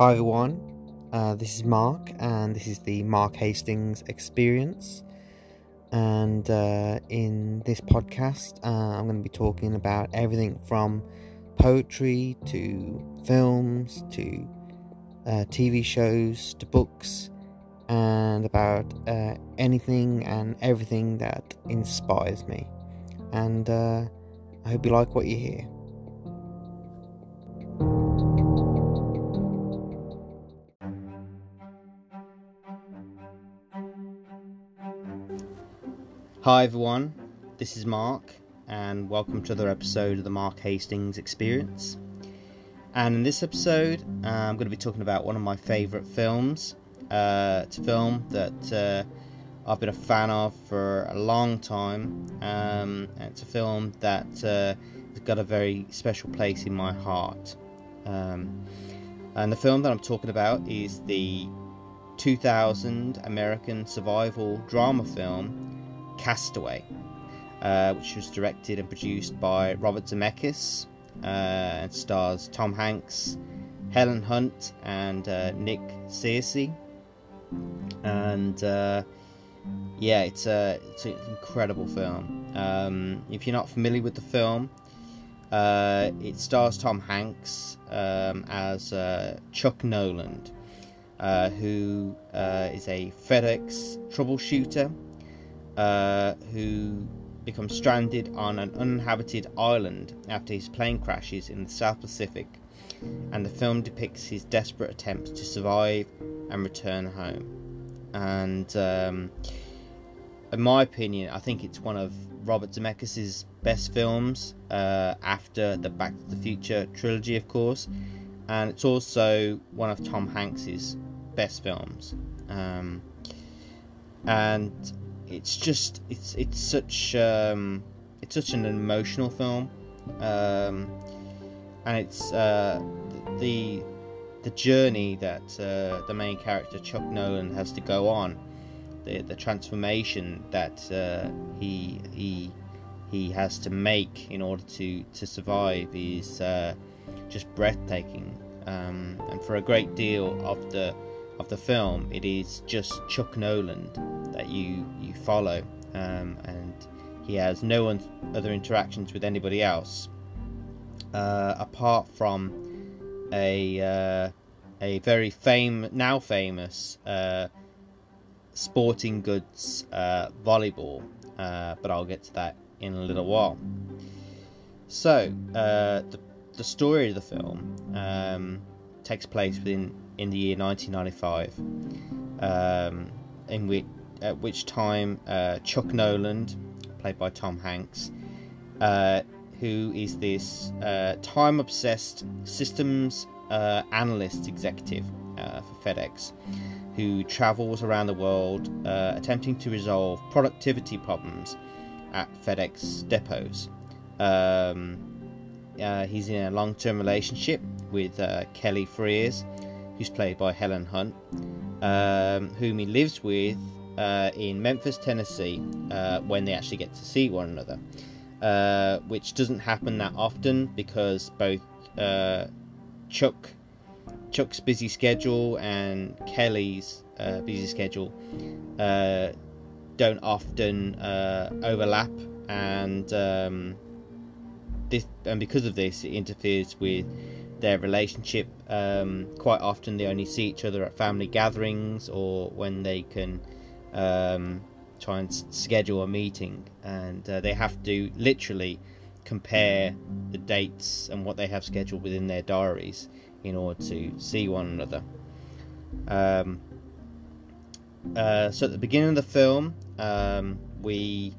Hi everyone, uh, this is Mark, and this is the Mark Hastings Experience. And uh, in this podcast, uh, I'm going to be talking about everything from poetry to films to uh, TV shows to books and about uh, anything and everything that inspires me. And uh, I hope you like what you hear. Hi everyone, this is Mark, and welcome to another episode of the Mark Hastings Experience. And in this episode, uh, I'm going to be talking about one of my favourite films. Uh, it's a film that uh, I've been a fan of for a long time. Um, it's a film that uh, has got a very special place in my heart. Um, and the film that I'm talking about is the 2000 American survival drama film Castaway, uh, which was directed and produced by Robert Zemeckis uh, and stars Tom Hanks, Helen Hunt, and uh, Nick Searcy. And uh, yeah, it's a it's an incredible film. Um, if you're not familiar with the film, uh, it stars Tom Hanks um, as uh, Chuck Noland, who is a FedEx troubleshooter uh, who becomes stranded on an uninhabited island after his plane crashes in the South Pacific, and the film depicts his desperate attempts to survive and return home. And um, in my opinion, I think it's one of Robert Zemeckis' best films uh, after the Back to the Future trilogy, of course, and it's also one of Tom Hanks's best films. Um, and it's just it's it's such um, it's such an emotional film, um, and it's uh, the the journey that uh, the main character Chuck Noland has to go on, the the transformation that uh, he he he has to make in order to to survive is uh, just breathtaking. Um, and for a great deal of the of the film, it is just Chuck Noland that you you follow, um, and he has no other interactions with anybody else uh, apart from a uh, a very fame now famous uh, sporting goods uh, volleyball, uh, but I'll get to that in a little while. So uh, the the story of the film um, takes place within in the year 1995, um, in which at which time uh, Chuck Noland, played by Tom Hanks, uh, who is this uh, time obsessed systems uh, analyst executive uh, for FedEx, who travels around the world uh, attempting to resolve productivity problems at FedEx depots. Um, he's in a long term relationship with Kelly Frears, who's played by Helen Hunt, um, whom he lives with uh, in Memphis, Tennessee, uh, when they actually get to see one another, uh, which doesn't happen that often because both uh, Chuck, Chuck's busy schedule and Kelly's uh, busy schedule uh, don't often overlap, and um, this and because of this, it interferes with their relationship. Um, quite often, they only see each other at family gatherings or when they can um, try and schedule a meeting, and uh, they have to literally compare the dates and what they have scheduled within their diaries in order to see one another. Um, uh, so at the beginning of the film, um, we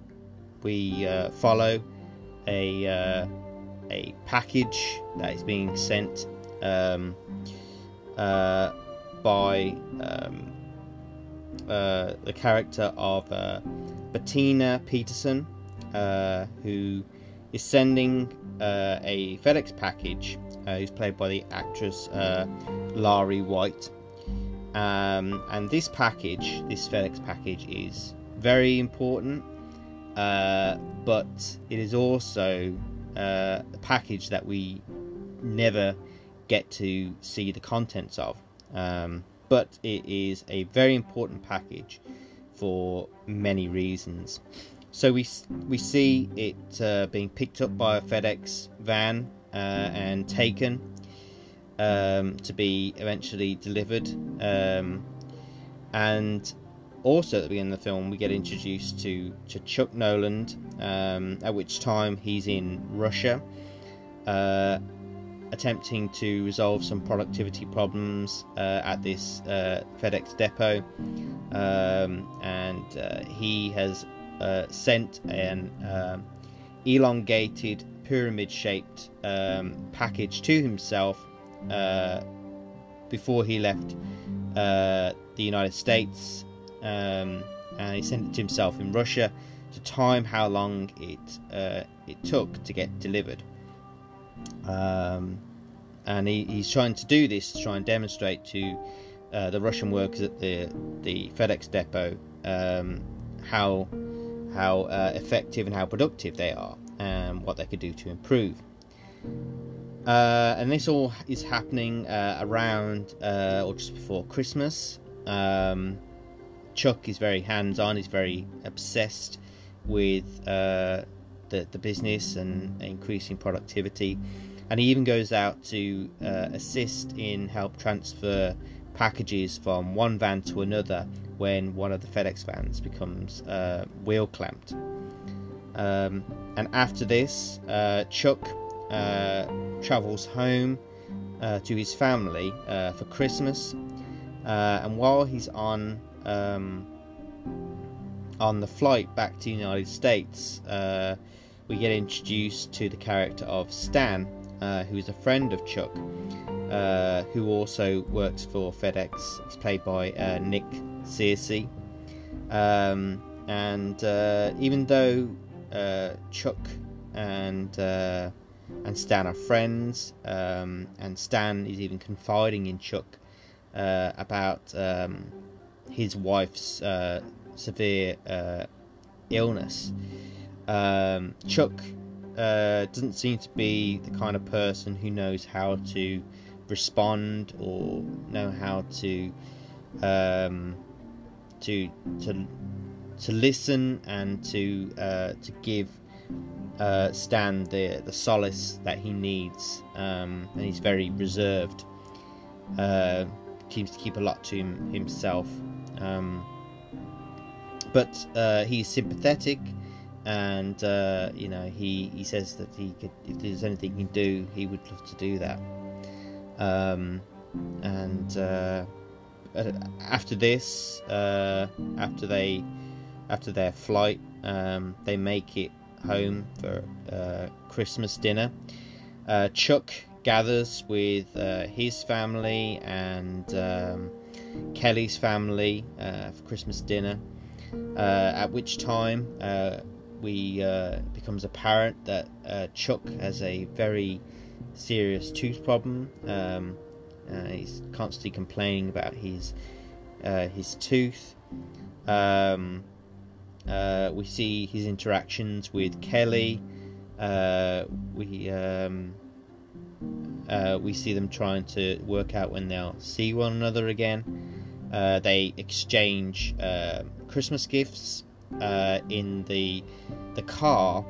we uh, follow a uh, a package that is being sent um, uh, by um, uh, the character of uh, Bettina Peterson, uh, who is sending uh, a FedEx package, uh, who's played by the actress Lari White. Um, and this package, this FedEx package, is very important, but it is also uh, package that we never get to see the contents of. Um, but it is a very important package for many reasons. So we we see it uh, being picked up by a FedEx van uh, and taken um, to be eventually delivered. Um, and also at the beginning of the film, we get introduced to to Chuck Noland, um, at which time he's in Russia, uh, attempting to resolve some productivity problems uh, at this uh, FedEx depot, um, and uh, he has uh, sent an um, elongated pyramid-shaped um, package to himself uh, before he left the United States um, and he sent it to himself in Russia to time how long it uh, it took to get delivered. Um, and he, he's trying to do this to try and demonstrate to uh, the Russian workers at the the FedEx depot um, how how uh, effective and how productive they are and what they could do to improve. Uh, and this all is happening uh, around uh, or just before Christmas. Um, Chuck is very hands on, he's very obsessed with uh, the, the business and increasing productivity. And he even goes out to uh, assist in help transfer packages from one van to another when one of the FedEx vans becomes uh, wheel clamped. Um, and after this, uh, Chuck uh, travels home uh, to his family for Christmas. and while he's on um, on the flight back to the United States, uh, we get introduced to the character of Stan, uh, who is a friend of Chuck, uh, who also works for FedEx. It's played by uh, Nick Searcy. Um, and uh, even though uh, Chuck and and Stan are friends, um, and Stan is even confiding in Chuck about um, his wife's uh, severe uh, illness. Um, Chuck uh, doesn't seem to be the kind of person who knows how to respond or know how to um, to to to listen and to uh, to give uh, Stan the the solace that he needs, um, and he's very reserved. Uh, seems to keep a lot to him, himself. Um, but uh, he's sympathetic, and uh, you know he, he says that he could, if there's anything he can do, he would love to do that. Um, and uh, after this, uh, after they after their flight, um, they make it home for uh, Christmas dinner. Uh, Chuck gathers with his family and. Um, Kelly's family uh, for Christmas dinner. Uh, at which time uh, we uh, becomes apparent that uh, Chuck has a very serious tooth problem. Um, he's constantly complaining about his his tooth. Um, we see his interactions with Kelly. we um, uh, we see them trying to work out when they'll see one another again. Uh, they exchange uh, Christmas gifts uh, in the the car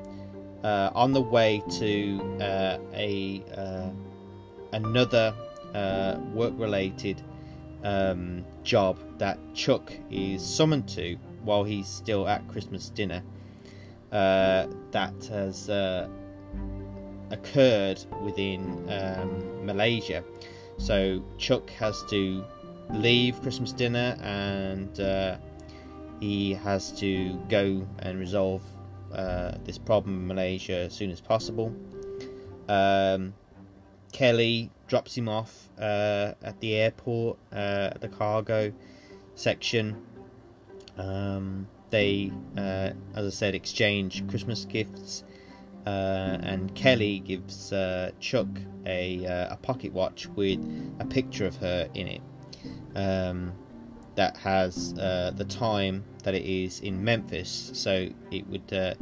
uh, on the way to uh, a another work-related um, job that Chuck is summoned to while he's still at Christmas dinner. that has occurred within um, Malaysia. So Chuck has to leave Christmas dinner and uh, he has to go and resolve uh, this problem in Malaysia as soon as possible. Um, Kelly drops him off uh, at the airport, uh, at the cargo section. Um, they, uh, as I said, exchange Christmas gifts uh, and Kelly gives uh, Chuck a, uh, a pocket watch with a picture of her in it um, that has uh, the time that it is in Memphis. So it would, uh,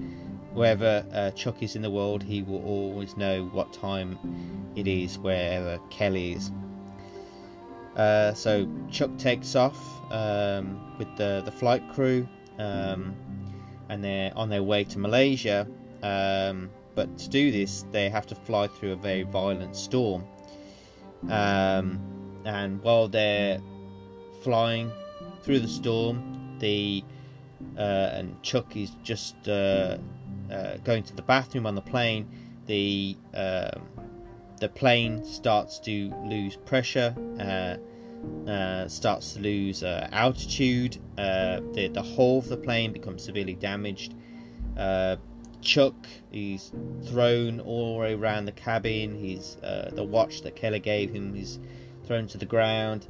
wherever uh, Chuck is in the world, he will always know what time it is wherever Kelly is. So Chuck takes off um, with the the flight crew, um, and they're on their way to Malaysia. Um, but to do this, they have to fly through a very violent storm. Um, and while they're flying through the storm, the uh, and Chuck is just uh, uh, going to the bathroom on the plane. The um, the plane starts to lose pressure, uh, uh, starts to lose uh, altitude. the the hull of the plane becomes severely damaged. Chuck is thrown all the way around the cabin. He's the watch that Kelly gave him is thrown to the ground.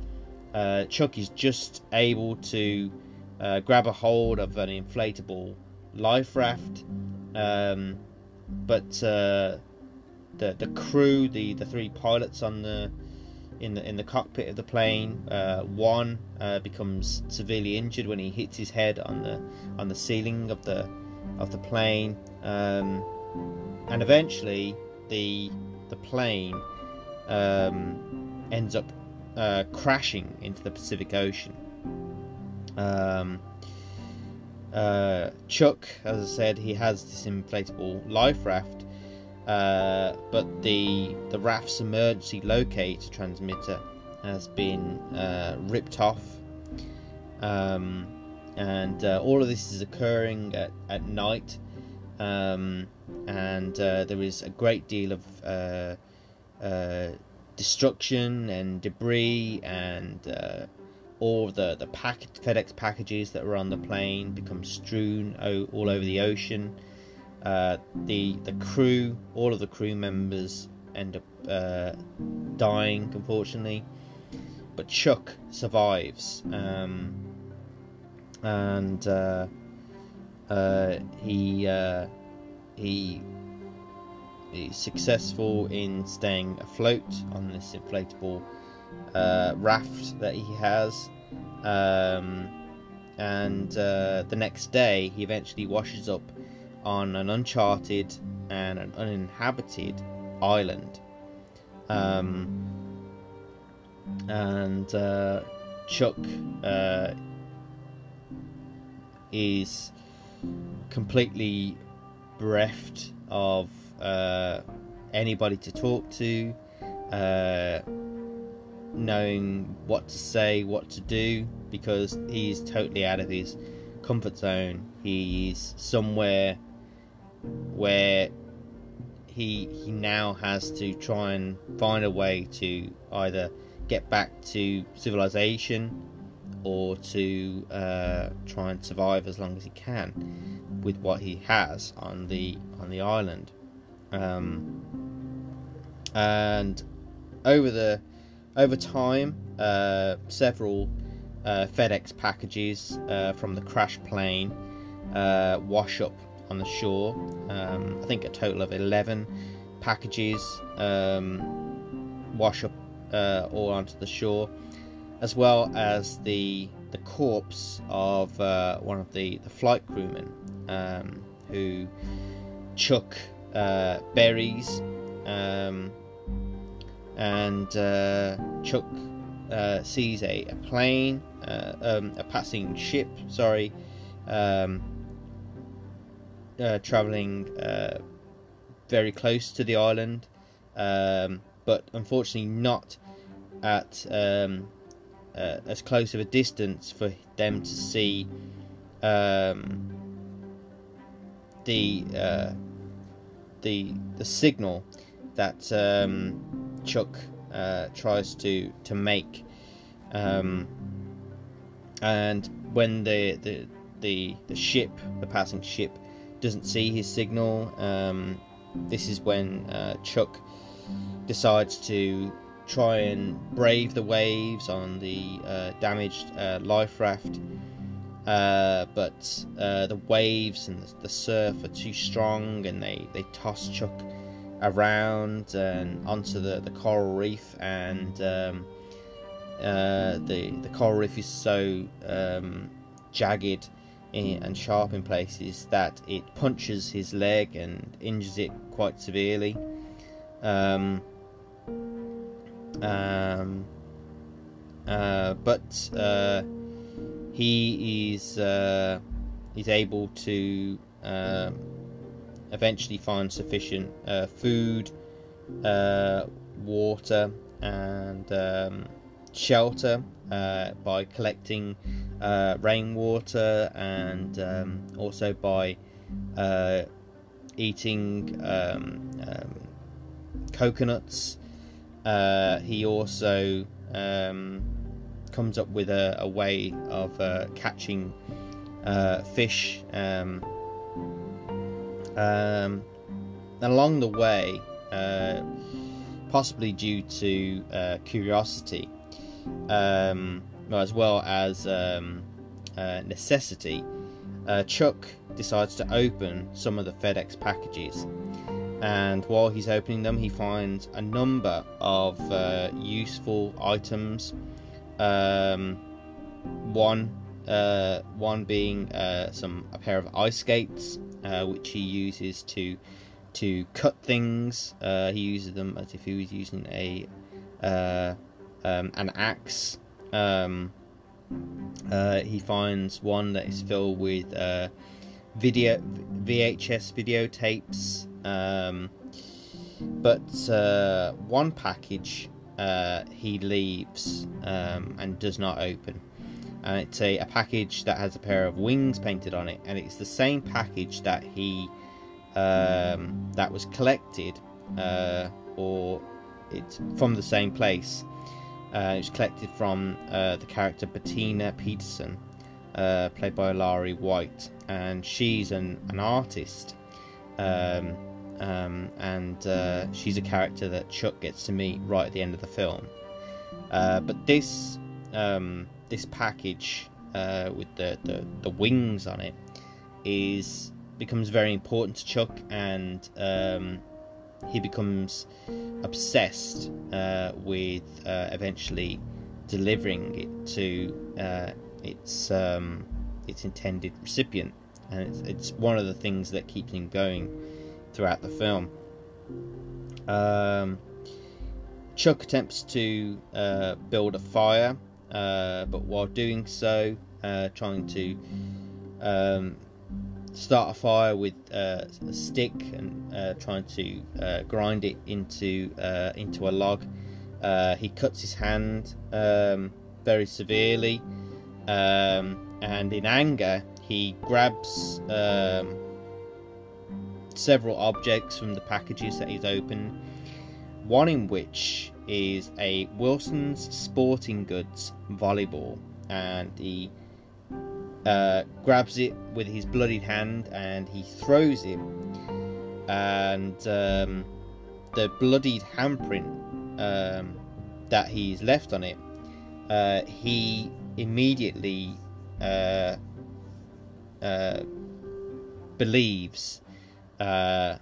Chuck is just able to uh, grab a hold of an inflatable life raft. Um, but uh, the the crew, the, the three pilots on the in the in the cockpit of the plane, uh, one uh, becomes severely injured when he hits his head on the on the ceiling of the of the plane, um, and eventually the the plane um, ends up uh, crashing into the Pacific Ocean. Um, uh, Chuck, as I said, he has this inflatable life raft, uh, but the the raft's emergency locator transmitter has been uh, ripped off, um, and uh, all of this is occurring at, at night, um, and uh, there is a great deal of uh, destruction and debris and all the the pack, FedEx packages that were on the plane become strewn o- all over the ocean. Uh, the the crew, all of the crew members end up uh, dying, unfortunately. But Chuck survives, um, and uh, he uh, he is successful in staying afloat on this inflatable uh, raft that he has. Um, and uh, the next day, he eventually washes up on an uncharted and an uninhabited island. Um, and uh, Chuck uh, is completely bereft of uh, anybody to talk to. Uh, knowing what to say, what to do, because he's totally out of his comfort zone. He's somewhere where he he now has to try and find a way to either get back to civilization or to uh, try and survive as long as he can with what he has on the on the island. Um, and over the over time, uh, several uh, FedEx packages uh, from the crash plane uh, wash up on the shore. Um, I think a total of 11 packages um, wash up uh, all onto the shore, as well as the the corpse of uh, one of the, the flight crewmen um, who Chuck buries Um, and uh, Chuck uh, sees a, a plane, uh, um, a passing ship, sorry, um, uh, traveling uh, very close to the island, um, but unfortunately not at um, uh, as close of a distance for them to see um, the the the signal that um, Chuck uh, tries to to make, um, and when the, the the the ship, the passing ship, doesn't see his signal, um, this is when uh, Chuck decides to try and brave the waves on the uh, damaged uh, life raft. Uh, but uh, the waves and the, surf are too strong, and they, they toss Chuck around and onto the, the coral reef and um, uh, the the coral reef is so um, jagged in, and sharp in places that it punches his leg and injures it quite severely. Um, um, uh, but uh, he is uh, is able to um, eventually find sufficient uh, food, uh, water, and um, shelter uh, by collecting rainwater and um, also by eating um, um coconuts. Uh, he also um, comes up with a, a way of uh, catching uh, fish. Um, um, along the way, possibly due to curiosity, um, as well as um, uh, necessity, uh, Chuck decides to open some of the FedEx packages. And while he's opening them, he finds a number of uh, useful items. Um, one, uh, one being uh, some a pair of ice skates, uh, which he uses to to cut things. he uses them as if he was using a um, an axe. Um, uh, he finds one that is filled with uh, video VHS videotapes, um, but uh, one package uh, he leaves um, and does not open. And it's a, a, package that has a pair of wings painted on it, and it's the same package that he um, that was collected, uh, or it's from the same place uh, it was collected from uh, the character Bettina Peterson, uh, played by Lari White, and she's an, an artist. Um, um, and uh, she's a character that Chuck gets to meet right at the end of the film. Uh, but this um, this package uh, with the, the, the, wings on it is becomes very important to Chuck, and um, he becomes obsessed uh, with uh, eventually delivering it to uh, its um, its intended recipient, and it's, it's, one of the things that keeps him going throughout the film. Um, Chuck attempts to uh, build a fire, uh, but while doing so, uh, trying to um, start a fire with uh, a stick and uh, trying to uh, grind it into into a log. He cuts his hand um, very severely, um, and in anger, he grabs um, several objects from the packages that he's opened. One in which is a Wilson's Sporting Goods volleyball, and he uh, grabs it with his bloodied hand and he throws it, and um, the bloodied handprint um, that he's left on it, uh, he immediately uh, uh believes uh,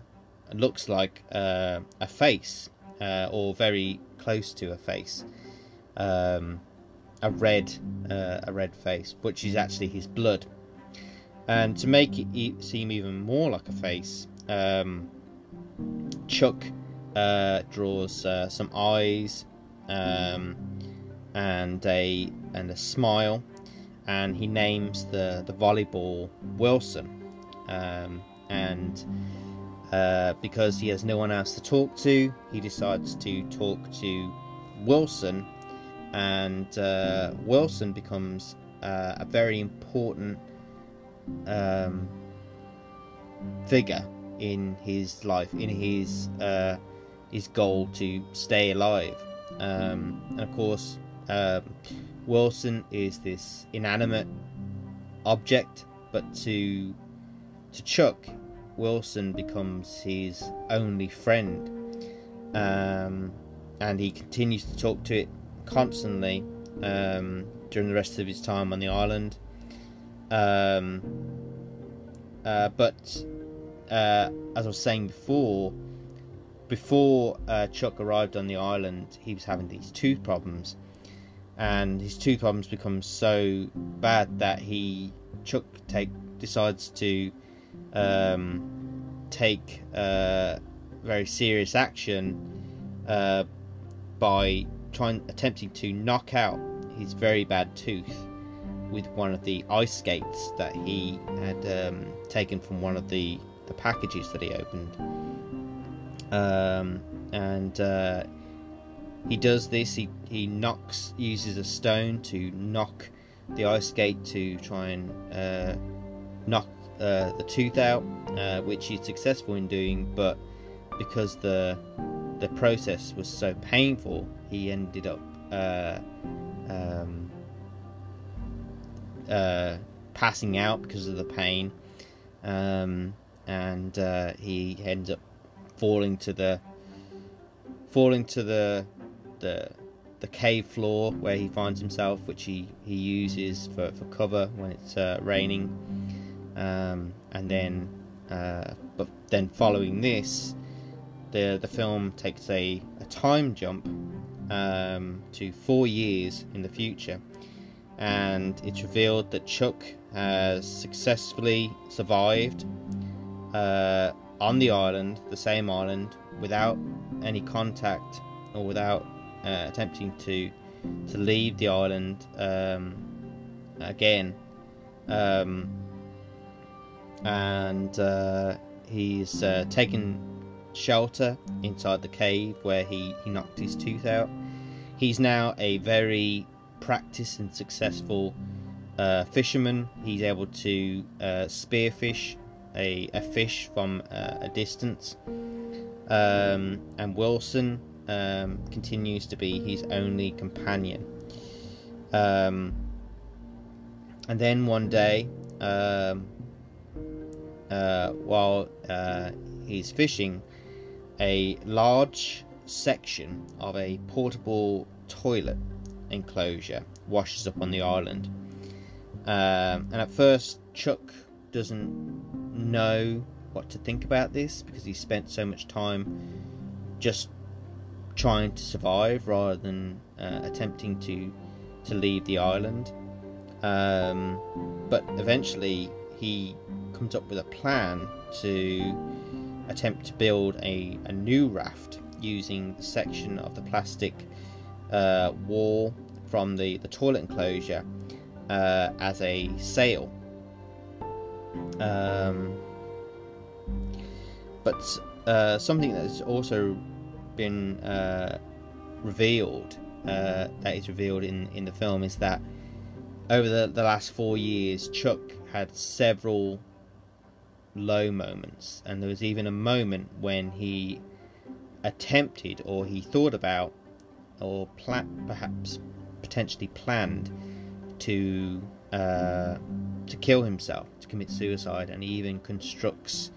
looks like uh, a face or very close to a face. Um, a red uh, a red face, which is actually his blood. And to make it seem even more like a face, um, Chuck uh, draws uh, some eyes um, and a and a smile, and he names the the volleyball Wilson. Um, and uh, because he has no one else to talk to, he decides to talk to Wilson and uh, Wilson becomes uh, a very important um, figure in his life, in his uh, his goal to stay alive. Um, and of course, um, Wilson is this inanimate object, but to to Chuck, Wilson becomes his only friend, um, and he continues to talk to it constantly um, during the rest of his time on the island. Um, uh, but uh, as I was saying before, before uh, Chuck arrived on the island, he was having these tooth problems, and his tooth problems become so bad that he Chuck take decides to um, take uh, very serious action uh, by trying attempting to knock out his very bad tooth with one of the ice skates that he had um, taken from one of the, the packages that he opened. Um, and uh, he does this. He he knocks uses a stone to knock the ice skate to try and uh, knock uh, the tooth out, uh, which he's successful in doing. But because the the process was so painful, he ended up uh, um, uh, passing out because of the pain, um, and uh, he ends up falling to the falling to the the the cave floor where he finds himself, which he, he uses for, for cover when it's uh, raining. Um, and then, uh, but then following this, the the film takes a, a time jump um, to four years in the future, and it's revealed that Chuck has successfully survived uh, on the island, the same island, without any contact or without uh, attempting to to leave the island um, again, um, and uh, he's uh, taken shelter inside the cave where he, he knocked his tooth out. He's now a very practiced and successful uh, fisherman. He's able to uh, spearfish a, a fish from uh, a distance. Um, and Wilson um, continues to be his only companion. Um, and then one day, um, uh, while uh, he's fishing, a large section of a portable toilet enclosure washes up on the island. Um, and at first, Chuck doesn't know what to think about this because he spent so much time just trying to survive rather than uh, attempting to to leave the island. Um, but eventually, he comes up with a plan to attempt to build a, a new raft using the section of the plastic uh, wall from the, the toilet enclosure uh, as a sail. Um, but uh, something that's also been uh, revealed, uh, that is revealed in, in the film, is that over the, the last four years, Chuck had several low moments, and there was even a moment when he attempted or he thought about or perhaps potentially planned to uh, to kill himself, to commit suicide, and he even constructs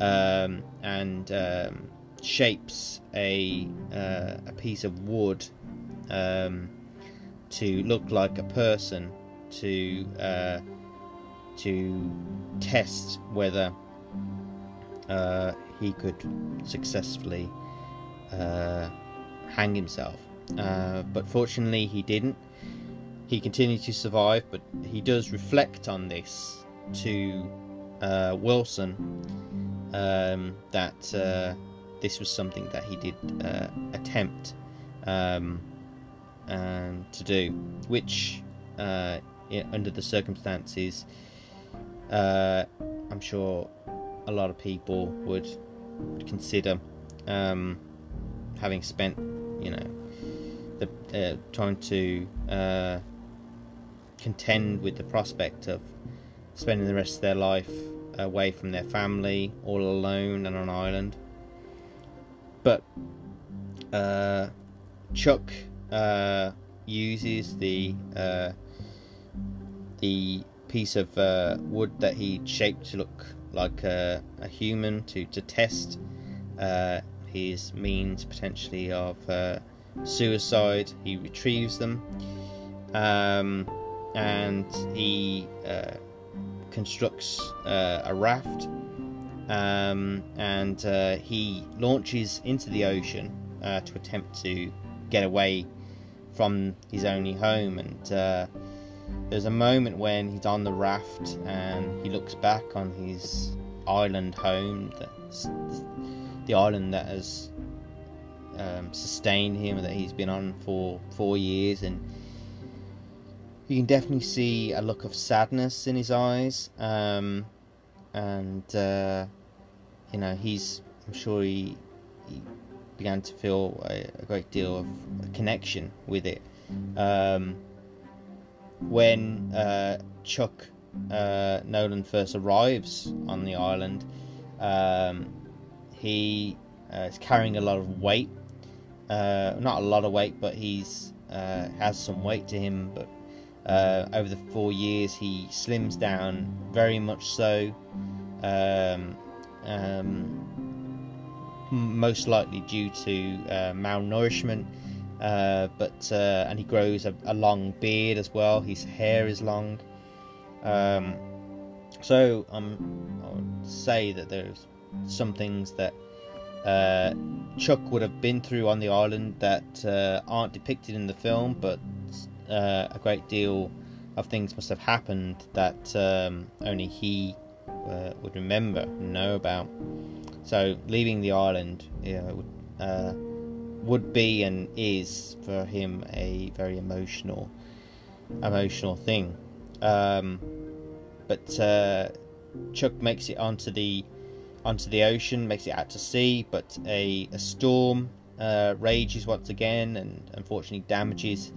um, and um, shapes a uh, a piece of wood um, to look like a person to uh, to test whether uh, he could successfully uh, hang himself. Uh, but fortunately, he didn't. He continued to survive, but he does reflect on this to uh, Wilson um, that uh, this was something that he did uh, attempt um, to do, which under the circumstances uh, I'm sure a lot of people would, consider um, having spent, you know, the, uh, trying to uh, contend with the prospect of spending the rest of their life away from their family, all alone and on an island. But uh, Chuck uh, uses the uh, the piece of uh, wood that he shaped to look like a, a human to, to test uh, his means potentially of uh, suicide. He retrieves them um, and he uh, constructs uh, a raft um, and uh, he launches into the ocean to attempt to get away from his only home and there's a moment when he's on the raft and he looks back on his island home, the island that has um, sustained him, that he's been on for four years, and you can definitely see a look of sadness in his eyes, um, and uh, you know he's. I'm sure he, he began to feel a, a great deal of connection with it. Um, when uh, Chuck uh, Noland first arrives on the island, um, he uh, is carrying a lot of weight. Uh, not a lot of weight, but he's uh, has some weight to him. But uh, over the four years, he slims down very much so. Um, um, most likely due to malnourishment. Uh, but uh, and he grows a, a, long beard as well. His hair is long. Um, so um, I would say that there's some things that uh, Chuck would have been through on the island that uh, aren't depicted in the film, but uh, a great deal of things must have happened that um, only he would remember and know about. So leaving the island you know, would be and is for him a very emotional, emotional thing. Um, but uh, Chuck makes it onto the onto the ocean, makes it out to sea, but a, a storm uh, rages once again and unfortunately damages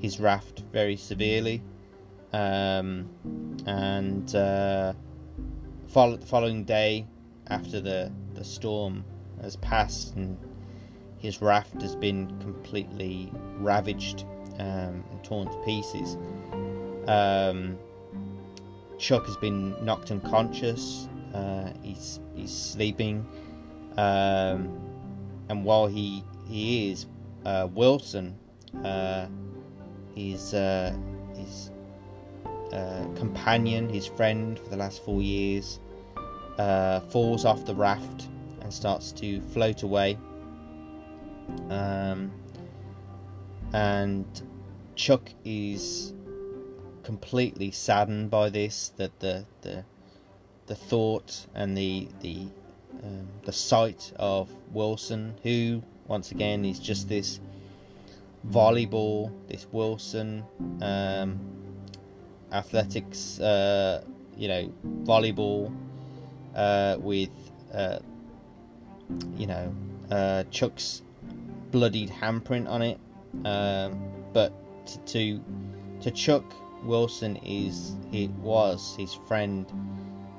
his raft very severely. Um, and uh, follow, the following day, after the, the storm has passed and his raft has been completely ravaged um, and torn to pieces. Um, Chuck has been knocked unconscious. Uh, he's he's sleeping, um, and while he he is uh, Wilson, uh, his uh, his uh, companion, his friend for the last four years, uh, falls off the raft and starts to float away. Um, and Chuck is completely saddened by this. That the the the thought and the the um, the sight of Wilson, who once again is just this volleyball, this Wilson um, athletics, uh, you know, volleyball uh, with uh, you know uh, Chuck's bloodied handprint on it. Um, but to to Chuck Wilson is it was his friend,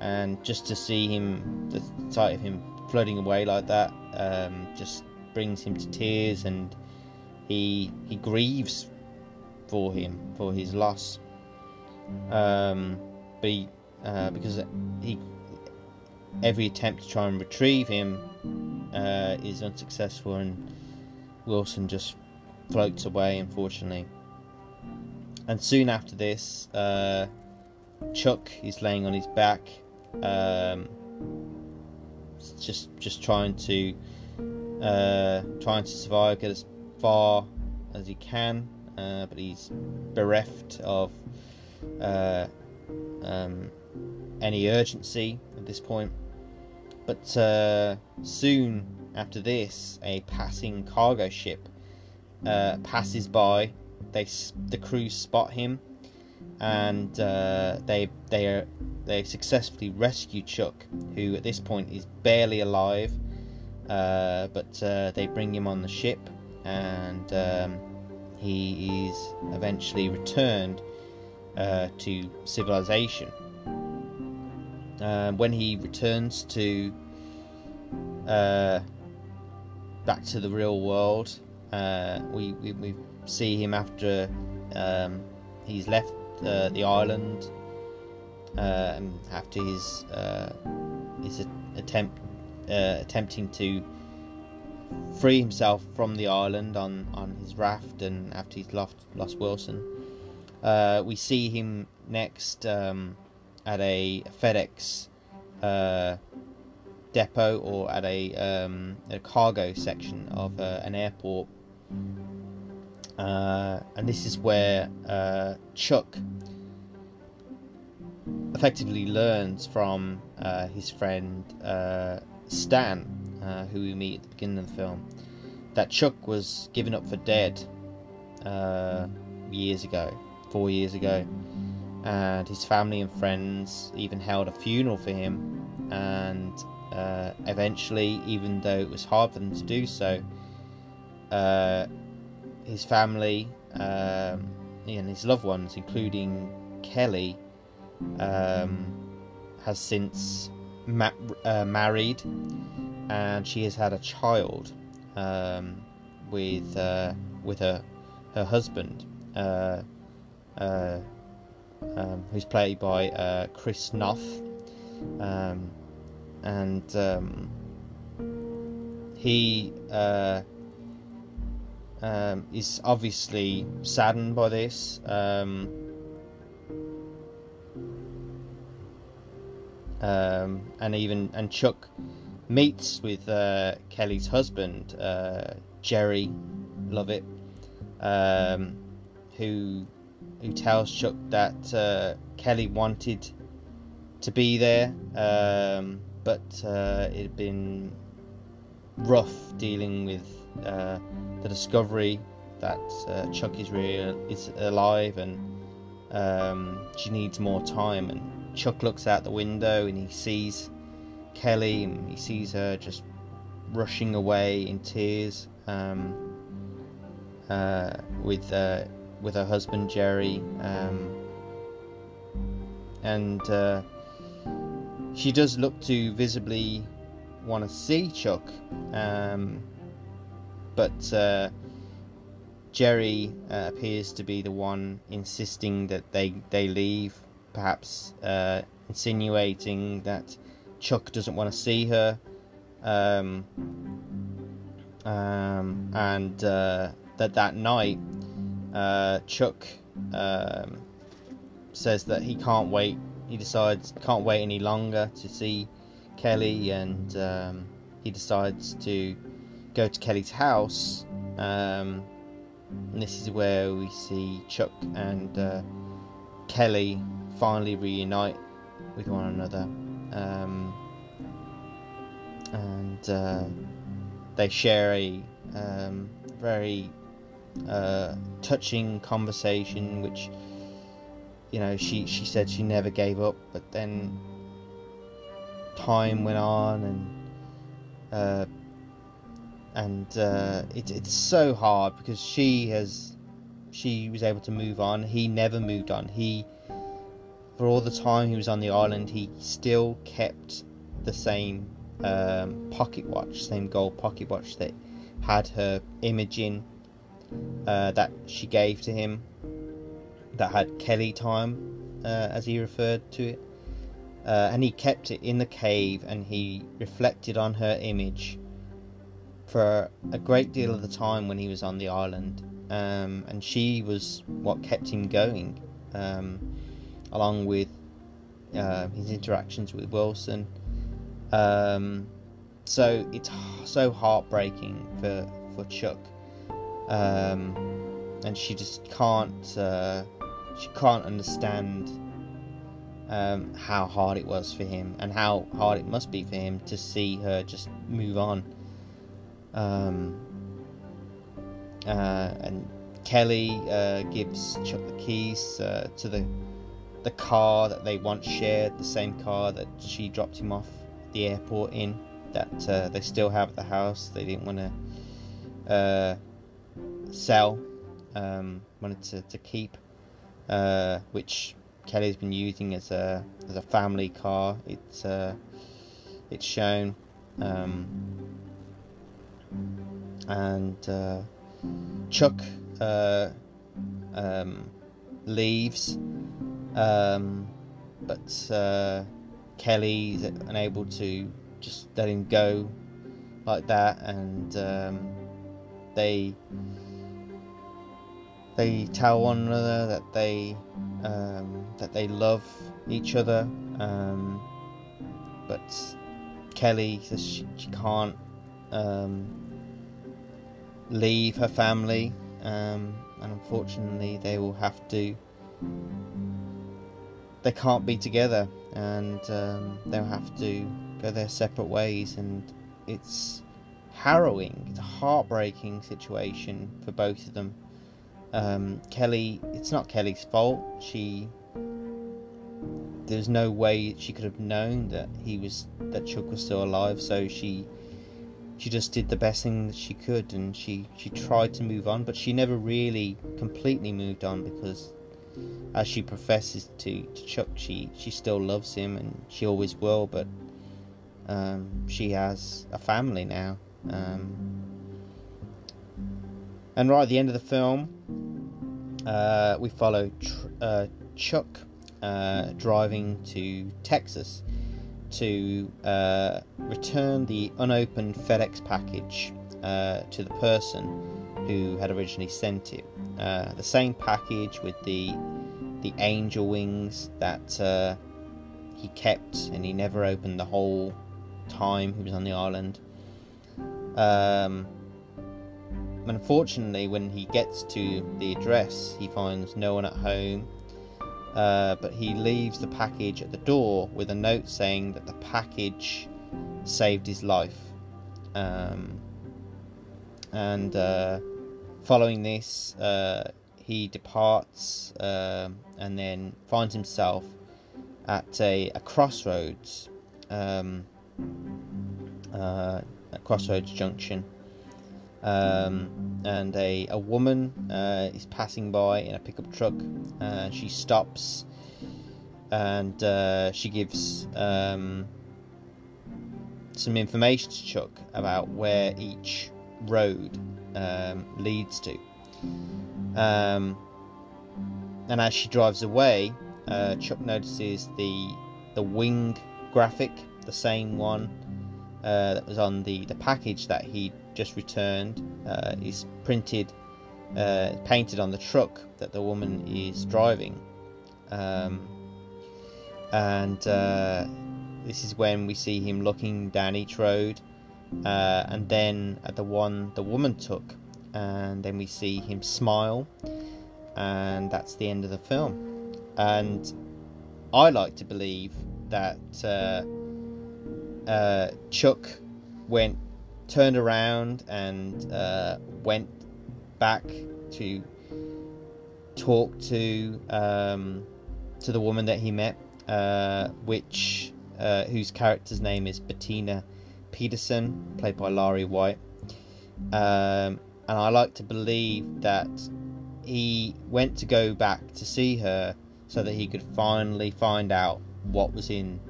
and just to see him the sight of him floating away like that um, just brings him to tears, and he he grieves for him for his loss. Um, but he, uh, because he every attempt to try and retrieve him uh, is unsuccessful, and Wilson just floats away, unfortunately. And soon after this, uh, Chuck is laying on his back, um, just just trying to uh, trying to survive, get as far as he can, uh, but he's bereft of uh, um, any urgency at this point. But uh, soon after this, a passing cargo ship uh, passes by. They the crew spot him, and uh, they they are they successfully rescue Chuck, who at this point is barely alive. Uh, but uh, they bring him on the ship, and um, he is eventually returned uh, to civilization. Uh, when he returns to uh, back to the real world, uh, we, we, we see him after um, he's left uh, the island uh, after his uh, his attempt attempting to free himself from the island on, on his raft and after he's lost lost Wilson. we see him next um, at a FedEx uh, depot or at a, um, a cargo section of uh, an airport. Uh, and this is where uh, Chuck effectively learns from uh, his friend uh, Stan, who we meet at the beginning of the film, that Chuck was given up for dead years ago four years ago, and his family and friends even held a funeral for him. And uh, eventually, even though it was hard for them to do so, uh, his family um, and his loved ones, including Kelly, um, has since ma- uh, married, and she has had a child um, with uh, with her her husband, uh, uh um, who's played by uh, Chris Noth, um, and um, he uh, um, is obviously saddened by this. Um, um, and even and Chuck meets with uh, Kelly's husband, uh, Jerry Lovett, um, who who tells Chuck that uh, Kelly wanted to be there, um, but uh, it had been rough dealing with uh, the discovery that uh, Chuck is real is alive and um, she needs more time. And Chuck looks out the window and he sees Kelly and he sees her just rushing away in tears um, uh, with uh, with her husband Jerry, um, and uh, she does look to visibly want to see Chuck, um, but uh, Jerry uh, appears to be the one insisting that they they leave, perhaps uh, insinuating that Chuck doesn't want to see her, um, um, and uh, that that night uh, Chuck um, says that he can't wait. He decides can't wait any longer to see Kelly, and um, he decides to go to Kelly's house. Um, and this is where we see Chuck and uh, Kelly finally reunite with one another. Um, and uh, they share a um, very uh, touching conversation, which you know she she said she never gave up, but then time went on and uh, and uh, it, it's so hard because she has she was able to move on. He never moved on. He for all the time he was on the island, he still kept the same um, pocket watch, same gold pocket watch that had her image in uh, that she gave to him that had Kelly time, uh, as he referred to it. Uh, and he kept it in the cave and he reflected on her image for a great deal of the time when he was on the island. Um, and she was what kept him going, um, along with uh, his interactions with Wilson. Um, so it's so heartbreaking for, for Chuck um, and she just can't uh, she can't understand um, how hard it was for him and how hard it must be for him to see her just move on. Um, uh, and Kelly uh, gives Chuck the keys uh, to the the car that they once shared, the same car that she dropped him off the airport in, that uh, they still have at the house. They didn't want to uh, sell, um, wanted to, to keep, uh, which Kelly's been using as a as a family car. It's uh, it's shown, um, and uh, Chuck uh, um, leaves, um, but uh, Kelly's unable to just let him go like that, and um, they they tell one another that they um, that they love each other, um, but Kelly says she, she can't um, leave her family, um, and unfortunately, they will have to. They can't be together, and um, they'll have to go their separate ways, and it's harrowing. It's a heartbreaking situation for both of them. Um, Kelly, it's not Kelly's fault. She, there's no way she could have known that he was that Chuck was still alive. So she, she just did the best thing that she could, and she she tried to move on, but she never really completely moved on because, as she professes to, to Chuck, she she still loves him and she always will. But um, she has a family now. Um, and right at the end of the film, uh, we follow tr- uh, Chuck uh, driving to Texas to uh, return the unopened FedEx package uh, to the person who had originally sent it. Uh, the same package with the the angel wings that he kept, and he never opened the whole time he was on the island. Um, unfortunately, when he gets to the address, he finds no one at home. Uh, but he leaves the package at the door with a note saying that the package saved his life. Um, and uh, following this, uh, he departs um, and then finds himself at a, a crossroads, um, uh, a crossroads junction um, and a, a woman uh, is passing by in a pickup truck. Uh, she stops and uh, she gives um, some information to Chuck about where each road um, leads to. Um, and as she drives away, uh, Chuck notices the the wing graphic, the same one uh, that was on the, the package that he just returned uh, is printed, uh, painted on the truck that the woman is driving. Um, and uh, this is when we see him looking down each road, uh, and then at the one the woman took, and then we see him smile, and that's the end of the film. And I like to believe that uh, uh, Chuck went turned around and uh, went back to talk to um, to the woman that he met, uh, which uh, whose character's name is Bettina Peterson, played by Lari White. Um, and I like to believe that he went to go back to see her so that he could finally find out what was in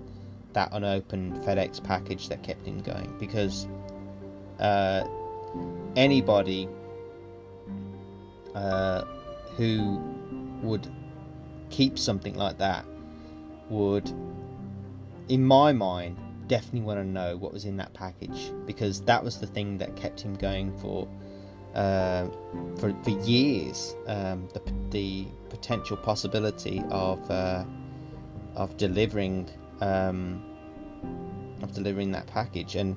that unopened FedEx package that kept him going because uh, anybody uh, who would keep something like that would, in my mind, definitely want to know what was in that package because that was the thing that kept him going for uh, for for years. Um, the the potential possibility of uh, of delivering um, of delivering that package and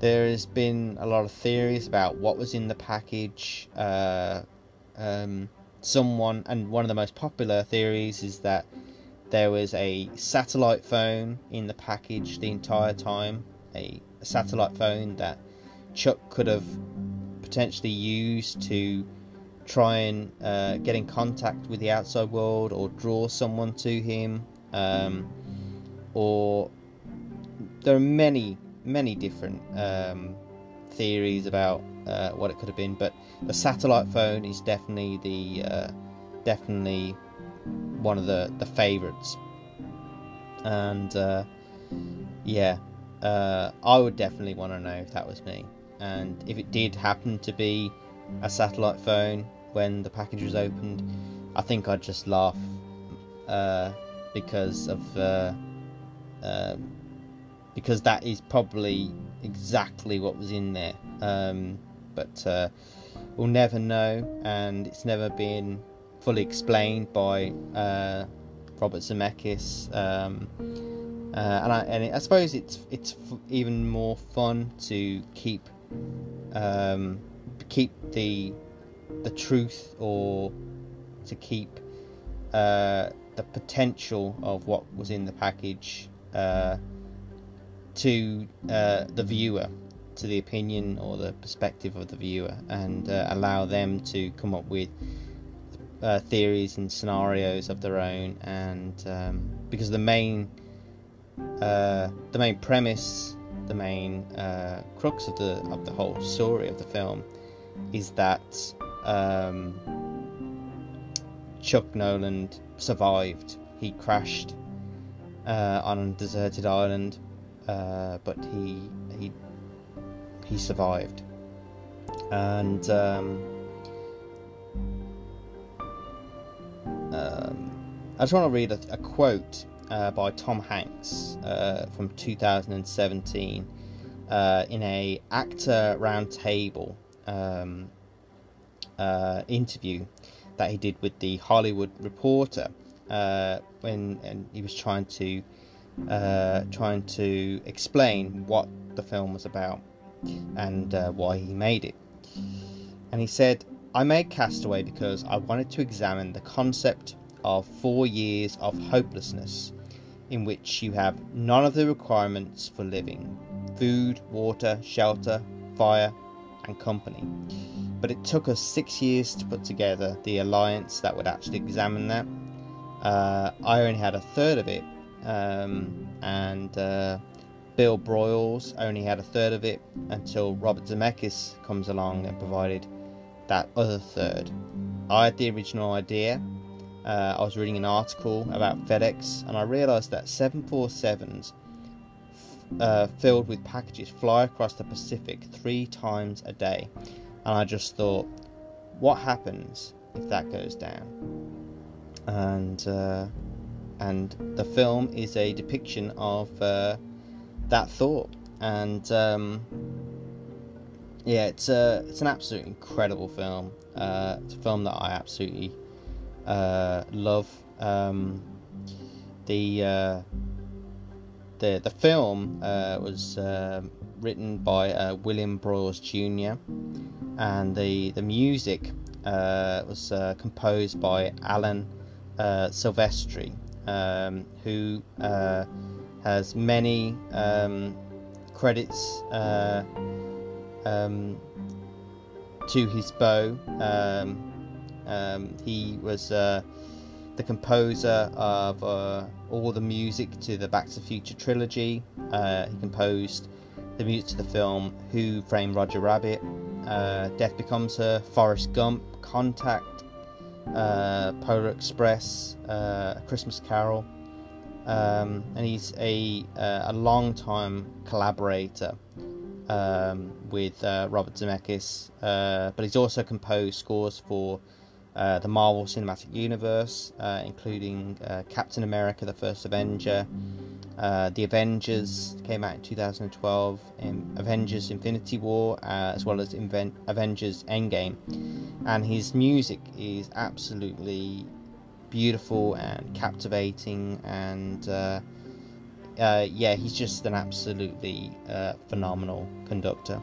there has been a lot of theories about what was in the package. Uh, um, someone, and one of the most popular theories is that there was a satellite phone in the package the entire time. A, a satellite phone that Chuck could have potentially used to try and uh, get in contact with the outside world or draw someone to him. Um, or there are many many different um, theories about uh, what it could have been, but the satellite phone is definitely the uh, definitely one of the the favorites. And uh, yeah, uh, I would definitely want to know if that was me, and if it did happen to be a satellite phone when the package was opened, I think I'd just laugh uh, because of. Uh, because that is probably exactly what was in there. Um, but uh, we'll never know, and it's never been fully explained by uh, Robert Zemeckis. Um, uh, and I, and I suppose it's it's f- even more fun to keep um, keep the the truth or to keep uh, the potential of what was in the package uh, to uh, the viewer, to the opinion or the perspective of the viewer, and uh, allow them to come up with uh, theories and scenarios of their own, and um, because the main uh, the main premise, the main uh, crux of the of the whole story of the film is that um, Chuck Noland survived. He crashed uh, on a deserted island, uh, but he he he survived, and. Um, um, I just want to read a, a quote uh, by Tom Hanks uh, from 2017 uh, in a actor roundtable um, uh, interview that he did with the Hollywood Reporter uh, when and he was trying to uh, trying to explain what the film was about and why he made it. And he said, "I made Castaway because I wanted to examine the concept." Of four years of hopelessness in which you have none of the requirements for living food, water, shelter, fire, and company. But it took us six years to put together the alliance that would actually examine that. Uh, I only had a third of it, um, and uh, Bill Broyles only had a third of it until Robert Zemeckis comes along and provided that other third. I had the original idea, uh, I was reading an article about FedEx and I realized that 747s uh, filled with packages fly across the Pacific three times a day. And I just thought, what happens if that goes down? And uh, and the film is a depiction of uh, that thought. And um, yeah, it's a it's an absolutely incredible film. Uh, it's a film that I absolutely uh, love. Um, the uh, the the film uh, was uh, written by uh, William Broyles Jr. and the the music uh, was composed by Alan Silvestri, um, who has many um, credits um, to his bow. Um, um, he was uh, the composer of uh, all the music to the Back to the Future trilogy. Uh, he composed the music to the film Who Framed Roger Rabbit, uh, Death Becomes Her, Forrest Gump, Contact, uh, Polar Express, uh, Christmas Carol. Um, and he's a, a long time collaborator um, with Robert Zemeckis, but he's also composed scores for uh, the Marvel Cinematic Universe, uh, including uh, Captain America: The First Avenger, uh, The Avengers came out in 2012, in Avengers: Infinity War, uh, as well as Inven- Avengers: Endgame, and his music is absolutely beautiful and captivating, and yeah, he's just an absolutely phenomenal conductor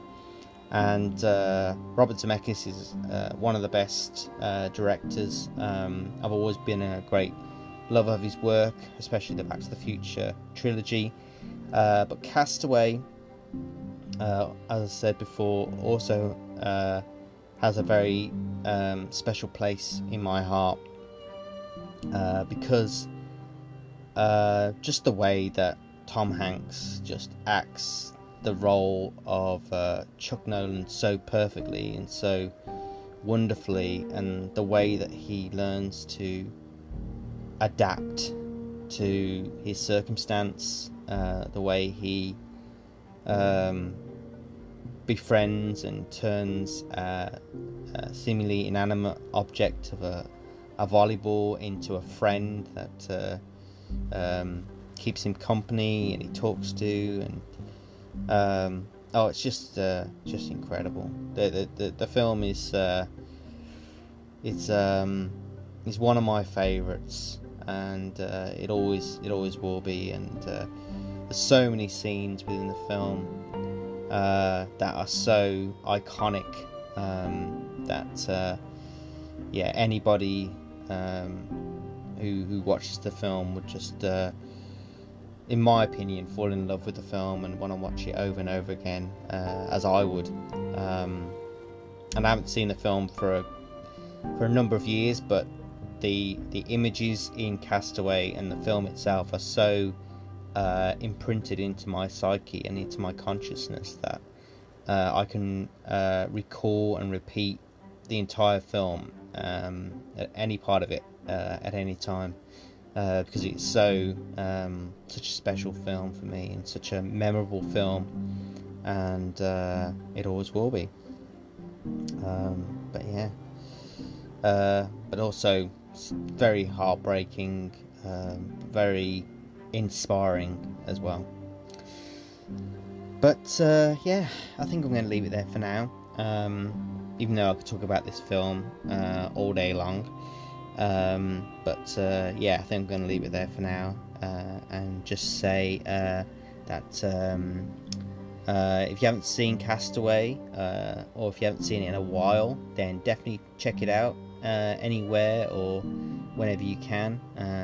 and uh, Robert Zemeckis is uh, one of the best uh, directors. Um, I've always been a great lover of his work, especially the Back to the Future trilogy. Uh, but Castaway, uh, as I said before, also uh, has a very um, special place in my heart because just the way that Tom Hanks just acts the role of uh, Chuck Noland so perfectly and so wonderfully, and the way that he learns to adapt to his circumstance, uh, the way he um, befriends and turns a, a, seemingly inanimate object of a, a volleyball into a friend that uh, um, keeps him company and he talks to and um, oh, it's just uh, just incredible. The the, the, the film is uh, it's um, it's one of my favourites, and uh, it always it always will be. And uh, there's so many scenes within the film uh, that are so iconic um, that uh, yeah anybody um, who who watches the film would just in my opinion, fall in love with the film and want to watch it over and over again, uh, as I would. Um, and I haven't seen the film for a, for a number of years, but the the images in Castaway and the film itself are so uh, imprinted into my psyche and into my consciousness that uh, I can uh, recall and repeat the entire film, um, any part of it, uh, at any time, uh, because it's so um, such a special film for me and such a memorable film, and uh, it always will be. Um, but yeah, uh, but also very heartbreaking, um, very inspiring as well. But uh, yeah, I think I'm going to leave it there for now. Um, even though I could talk about this film uh, all day long. Um, but uh, yeah, I think I'm going to leave it there for now uh, and just say uh, that um, uh, if you haven't seen Castaway or if you haven't seen it in a while, then definitely check it out anywhere or whenever you can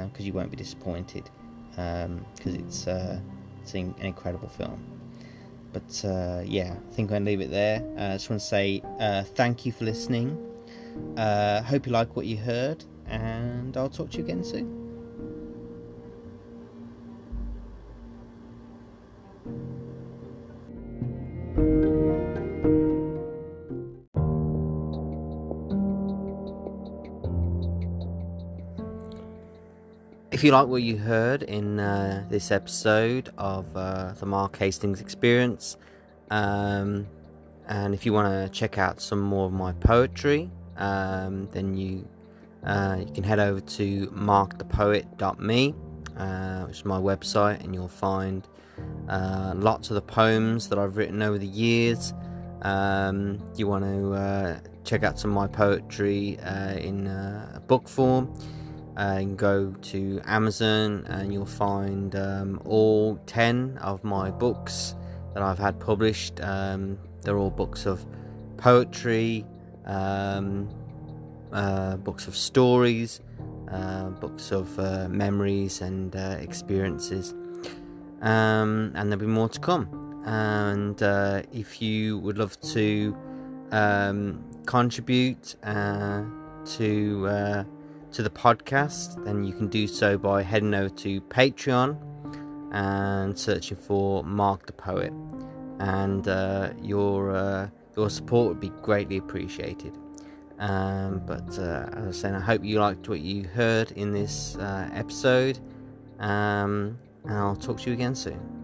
because you won't be disappointed because um, it's, it's an incredible film. But uh, yeah, I think I'm going to leave it there. Uh, I just want to say uh, thank you for listening. Uh, hope you like what you heard, and I'll talk to you again soon. If you like what you heard in uh, this episode of uh, the Mark Hastings Experience, um, and if you want to check out some more of my poetry, um, then you uh, you can head over to markthepoet.me, uh, which is my website, and you'll find uh, lots of the poems that I've written over the years. Um, you want to uh, check out some of my poetry in book form and go to Amazon and you'll find um, all 10 of my books that I've had published. Um, they're all books of poetry, um, uh, books of stories, uh, books of uh, memories and uh, experiences. Um, and there'll be more to come. And uh, if you would love to um, contribute to to the podcast, then you can do so by heading over to Patreon and searching for Mark the Poet. And your your support would be greatly appreciated. Um, but uh, as I said, I hope you liked what you heard in this uh, episode. Um, and I'll talk to you again soon.